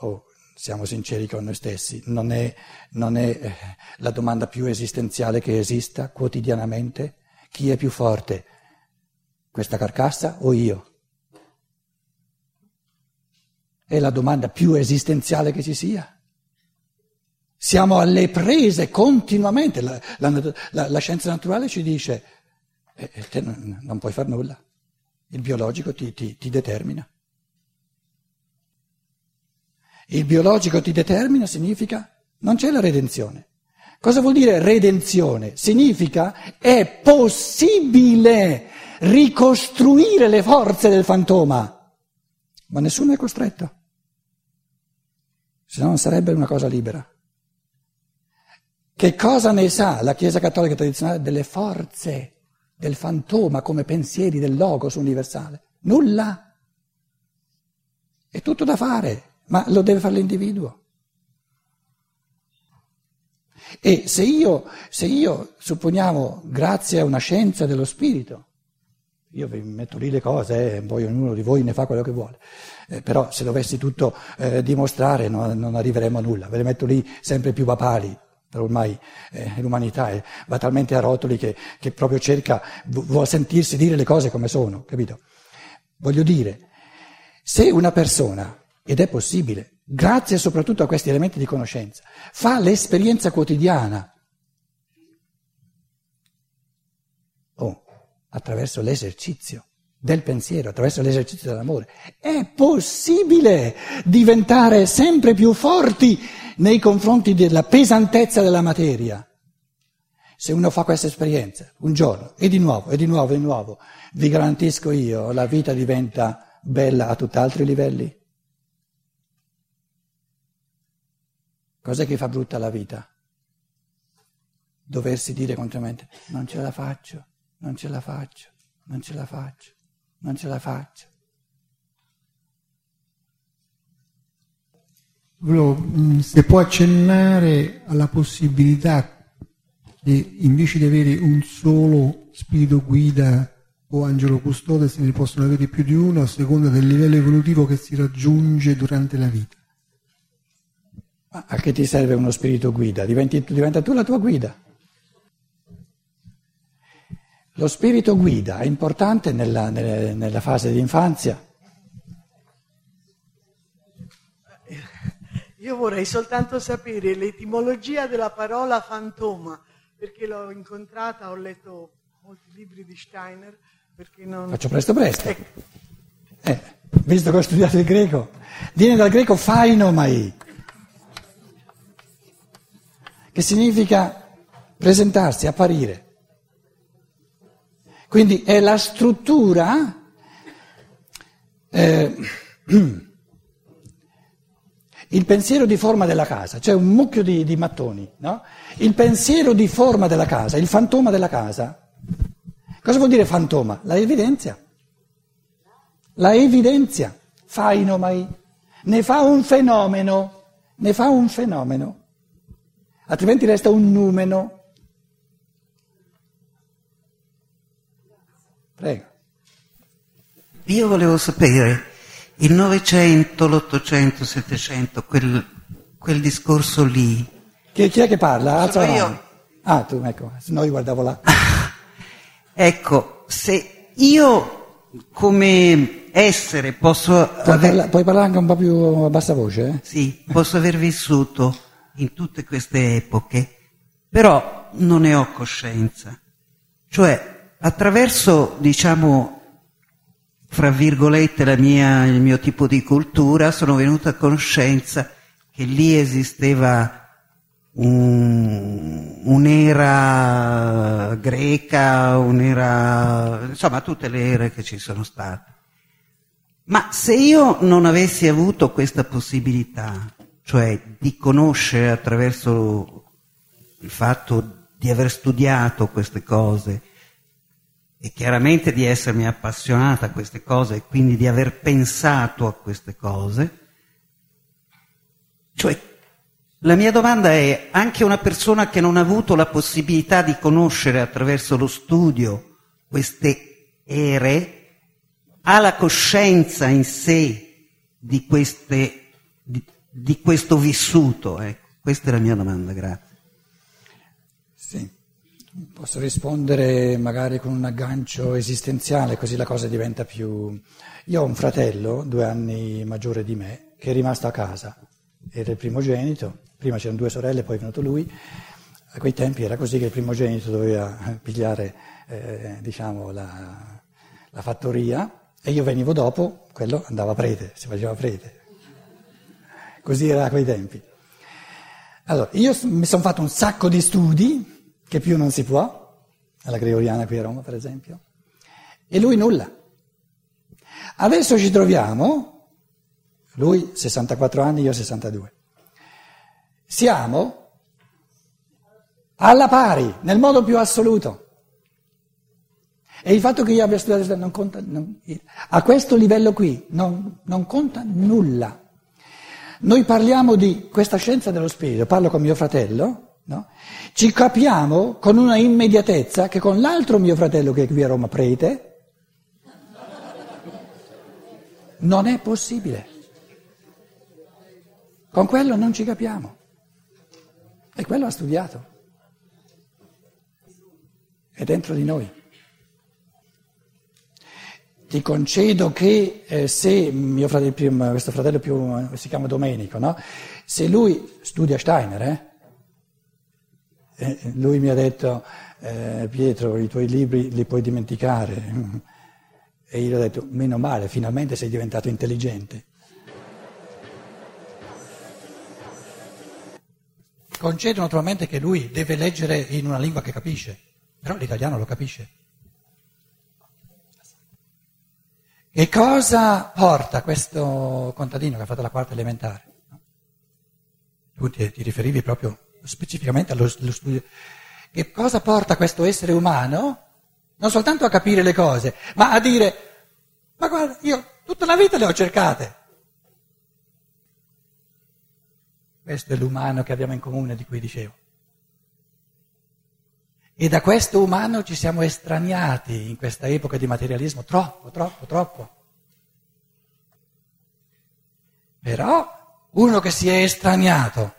oh, siamo sinceri con noi stessi, non è, non è eh, la domanda più esistenziale che esista quotidianamente? Chi è più forte? Questa carcassa o io? È la domanda più esistenziale che ci sia. Siamo alle prese continuamente. La, la, la, la scienza naturale ci dice eh, eh te non, non, puoi fare nulla. Il biologico ti, ti, ti determina. Il biologico ti determina significa non c'è la redenzione. Cosa vuol dire redenzione? Significa è possibile ricostruire le forze del fantoma, ma nessuno è costretto, se no non sarebbe una cosa libera. Che cosa ne sa la Chiesa Cattolica tradizionale delle forze del fantoma come pensieri del logos universale? Nulla. È tutto da fare, ma lo deve fare l'individuo. E se io, se io, supponiamo, grazie a una scienza dello spirito, io vi metto lì le cose, eh, poi ognuno di voi ne fa quello che vuole, eh, però se dovessi tutto eh, dimostrare no, non arriveremo a nulla, ve le metto lì sempre più papali, ormai eh, l'umanità è, va talmente a rotoli che, che proprio cerca, vuole sentirsi dire le cose come sono, capito? Voglio dire, se una persona, ed è possibile, grazie soprattutto a questi elementi di conoscenza, fa l'esperienza quotidiana, oh, attraverso l'esercizio del pensiero, attraverso l'esercizio dell'amore, è possibile diventare sempre più forti nei confronti della pesantezza della materia. Se uno fa questa esperienza un giorno e di nuovo e di nuovo e di nuovo, vi garantisco io, la vita diventa bella a tutt'altri livelli. Cos'è che fa brutta la vita? Doversi dire continuamente non ce la faccio, non ce la faccio, non ce la faccio, non ce la faccio. Volevo, mm, se può accennare alla possibilità che invece di avere un solo spirito guida o angelo custode se ne possono avere più di uno a seconda del livello evolutivo che si raggiunge durante la vita. Ma a che ti serve uno spirito guida? Diventi, diventa tu la tua guida. Lo spirito guida è importante nella, nella, nella fase di infanzia Io vorrei soltanto sapere l'etimologia della parola fantoma, perché l'ho incontrata, ho letto molti libri di Steiner. Non... Faccio presto presto. Eh, visto che ho studiato il greco, viene dal greco fainomai, che significa presentarsi, apparire. Quindi è la struttura eh, il pensiero di forma della casa, cioè un mucchio di, di mattoni, no? Il pensiero di forma della casa, il fantoma della casa. Cosa vuol dire fantoma? La evidenzia. La evidenzia. Fainomai. Ne fa un fenomeno. Ne fa un fenomeno. Altrimenti resta un numeno. Prego. Io volevo sapere il Novecento, l'Ottocento, il Settecento, quel, quel, discorso lì. Chi, chi, è che parla? Alza Sono io. Ah, tu, ecco, se no io guardavo là. ecco, se io come essere posso... Puoi, aver... parla, puoi, parlare anche un po' più a bassa voce? Eh? Sì, posso aver vissuto in tutte queste epoche, però non ne ho coscienza. Cioè, attraverso, diciamo, fra virgolette, mia, il mio tipo di cultura, sono venuta a conoscenza che lì esisteva un, un'era greca, un'era, insomma tutte le ere che ci sono state. Ma se io non avessi avuto questa possibilità, cioè di conoscere attraverso il fatto di aver studiato queste cose, e chiaramente di essermi appassionata a queste cose e quindi di aver pensato a queste cose. Cioè, la mia domanda è, anche una persona che non ha avuto la possibilità di conoscere attraverso lo studio queste ere, ha la coscienza in sé di queste, di, di questo vissuto? Ecco, questa è la mia domanda, grazie. Sì, posso rispondere magari con un aggancio esistenziale, così la cosa diventa più... Io ho un fratello, due anni maggiore di me, che è rimasto a casa, era il primogenito, prima c'erano due sorelle, poi è venuto lui, a quei tempi era così che il primogenito doveva pigliare eh, diciamo, la, la fattoria e io venivo dopo, quello andava a prete, si faceva prete. Così era a quei tempi. Allora, io mi sono fatto un sacco di studi, che più non si può, alla Gregoriana qui a Roma per esempio, e lui nulla. Adesso ci troviamo, lui 64 anni, io 62. Siamo alla pari, nel modo più assoluto. E il fatto che io abbia studiato non conta, non, a questo livello qui non, non conta nulla. Noi parliamo di questa scienza dello spirito, parlo con mio fratello, no? ci capiamo con una immediatezza che con l'altro mio fratello che è qui a Roma prete non è possibile. Con quello non ci capiamo. E quello ha studiato. È dentro di noi. Ti concedo che eh, se mio fratello più, questo fratello più, si chiama Domenico, no? se lui studia Steiner, eh? Eh, lui mi ha detto eh, Pietro i tuoi libri li puoi dimenticare e io gli ho detto meno male, finalmente sei diventato intelligente. Concedo naturalmente che lui deve leggere in una lingua che capisce, però l'italiano lo capisce. Che cosa porta questo contadino che ha fatto la quarta elementare? Tu ti, ti riferivi proprio specificamente allo, allo, studio. Che cosa porta questo essere umano non soltanto a capire le cose, ma a dire, ma guarda, io tutta la vita le ho cercate. Questo è l'umano che abbiamo in comune di cui dicevo. E da questo umano ci siamo estraniati in questa epoca di materialismo troppo, troppo, troppo. Però uno che si è estraniato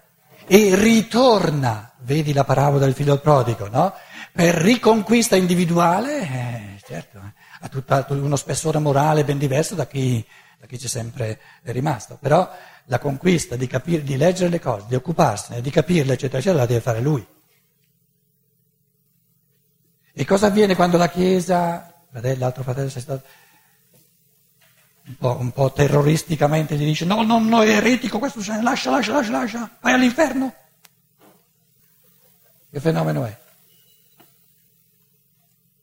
e ritorna, vedi la parabola del figlio prodigo, no? Per riconquista individuale, eh, certo, eh, ha tutto uno spessore morale ben diverso da chi, da chi c'è sempre rimasto. Però la conquista di, capire, di leggere le cose, di occuparsene, di capirle, eccetera, eccetera, la deve fare lui. E cosa avviene quando la Chiesa, l'altro fratello stato un po', un po', terroristicamente gli dice no, no, no, è eretico, questo se ne lascia, lascia, lascia, lascia, vai all'inferno. Che fenomeno è?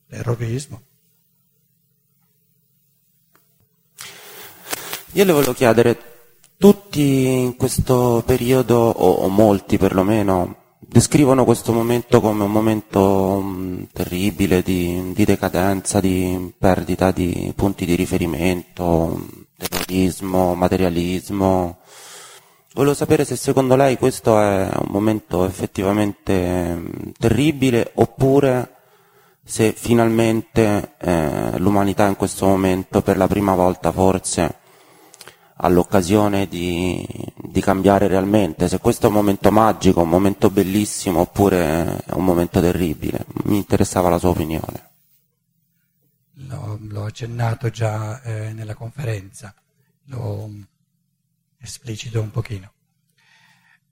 Terrorismo. Io le volevo chiedere, tutti in questo periodo, o molti perlomeno, descrivono questo momento come un momento mh, mm, terribile di, di, decadenza, di perdita di punti di riferimento, terrorismo, materialismo. Volevo sapere se secondo lei questo è un momento effettivamente mh, mm, terribile oppure se finalmente eh, l'umanità in questo momento per la prima volta forse all'occasione di, di, cambiare realmente, se questo è un momento magico, un momento bellissimo oppure è un momento terribile. Mi interessava la sua opinione. L'ho, l'ho accennato già eh, nella conferenza, lo esplicito un pochino.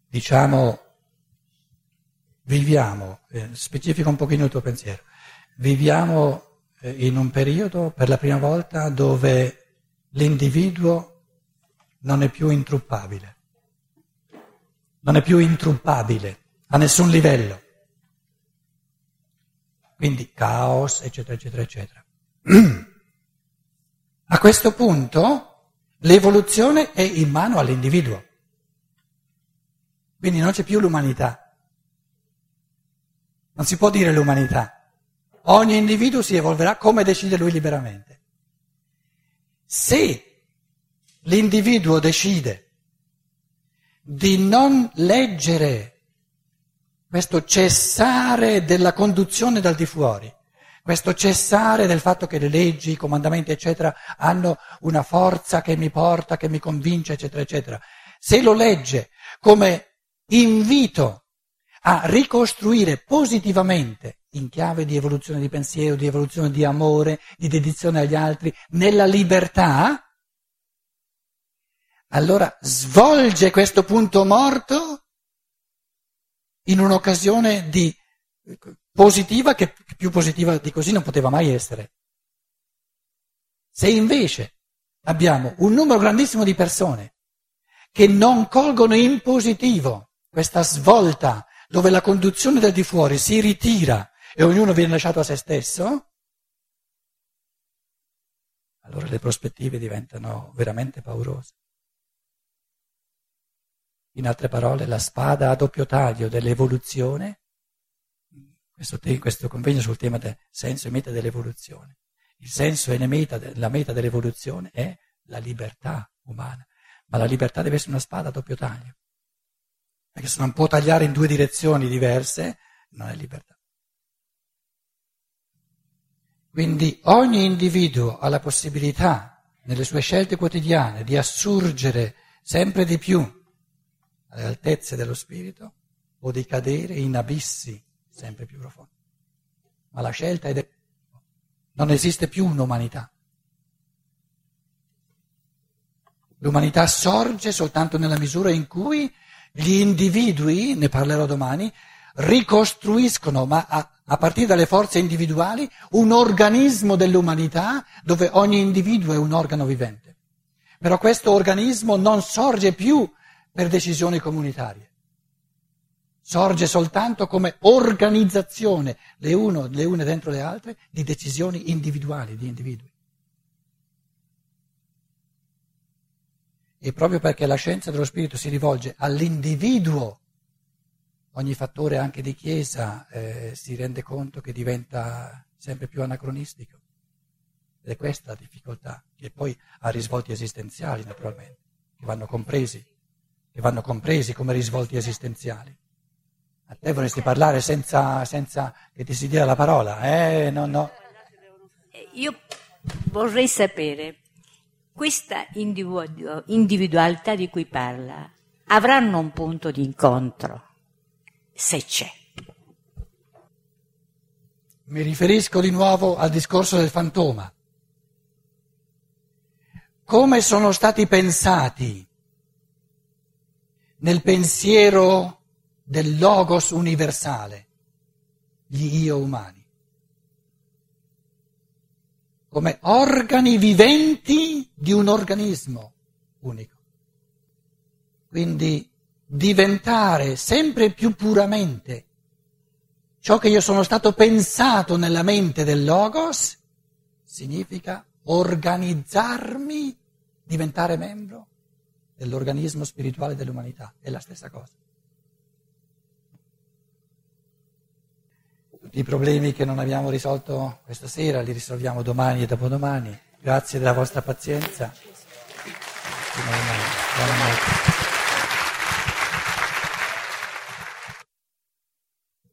Diciamo, viviamo, eh, specifico un pochino il tuo pensiero, viviamo eh, in un periodo per la prima volta dove l'individuo non è più intruppabile. Non è più intruppabile a nessun livello. Quindi caos, eccetera, eccetera, eccetera. A questo punto l'evoluzione è in mano all'individuo. Quindi non c'è più l'umanità. Non si può dire l'umanità. Ogni individuo si evolverà come decide lui liberamente. Se l'individuo decide di non leggere questo cessare della conduzione dal di fuori, questo cessare del fatto che le leggi, i comandamenti, eccetera, hanno una forza che mi porta, che mi convince, eccetera, eccetera. se lo legge come invito a ricostruire positivamente in chiave di evoluzione di pensiero, di evoluzione di amore, di dedizione agli altri, nella libertà, allora svolge questo punto morto in un'occasione di positiva che più positiva di così non poteva mai essere. Se invece abbiamo un numero grandissimo di persone che non colgono in positivo questa svolta dove la conduzione del di fuori si ritira e ognuno viene lasciato a se stesso, allora le prospettive diventano veramente paurose. In altre parole, la spada a doppio taglio dell'evoluzione, questo, te, questo convegno sul tema del senso e meta dell'evoluzione, il senso e meta, la meta dell'evoluzione è la libertà umana, ma la libertà deve essere una spada a doppio taglio, perché se non può tagliare in due direzioni diverse, non è libertà. Quindi ogni individuo ha la possibilità, nelle sue scelte quotidiane, di assurgere sempre di più alle altezze dello spirito o di cadere in abissi sempre più profondi. Ma la scelta è de- non esiste più un'umanità. L'umanità sorge soltanto nella misura in cui gli individui, ne parlerò domani, ricostruiscono, ma a, a, partire dalle forze individuali, un organismo dell'umanità dove ogni individuo è un organo vivente. Però questo organismo non sorge più per decisioni comunitarie. Sorge soltanto come organizzazione, le, uno, le une dentro le altre, di decisioni individuali, di individui. E proprio perché la scienza dello spirito si rivolge all'individuo, ogni fattore anche di chiesa eh, si rende conto che diventa sempre più anacronistico. Ed è questa la difficoltà, che poi ha risvolti esistenziali naturalmente, che vanno compresi che vanno compresi come risvolti esistenziali. A te vorresti parlare senza, senza che ti si dia la parola, eh? No, no. Io vorrei sapere, questa individualità di cui parla, avranno un punto di incontro, se c'è. Mi riferisco di nuovo al discorso del fantoma. Come sono stati pensati nel pensiero del logos universale, gli io umani, come organi viventi di un organismo unico. Quindi diventare sempre più puramente ciò che io sono stato pensato nella mente del logos significa organizzarmi, diventare membro dell'organismo spirituale dell'umanità, è la stessa cosa. Tutti i problemi che non abbiamo risolto questa sera li risolviamo domani e dopodomani. Grazie della vostra pazienza. Buonanotte.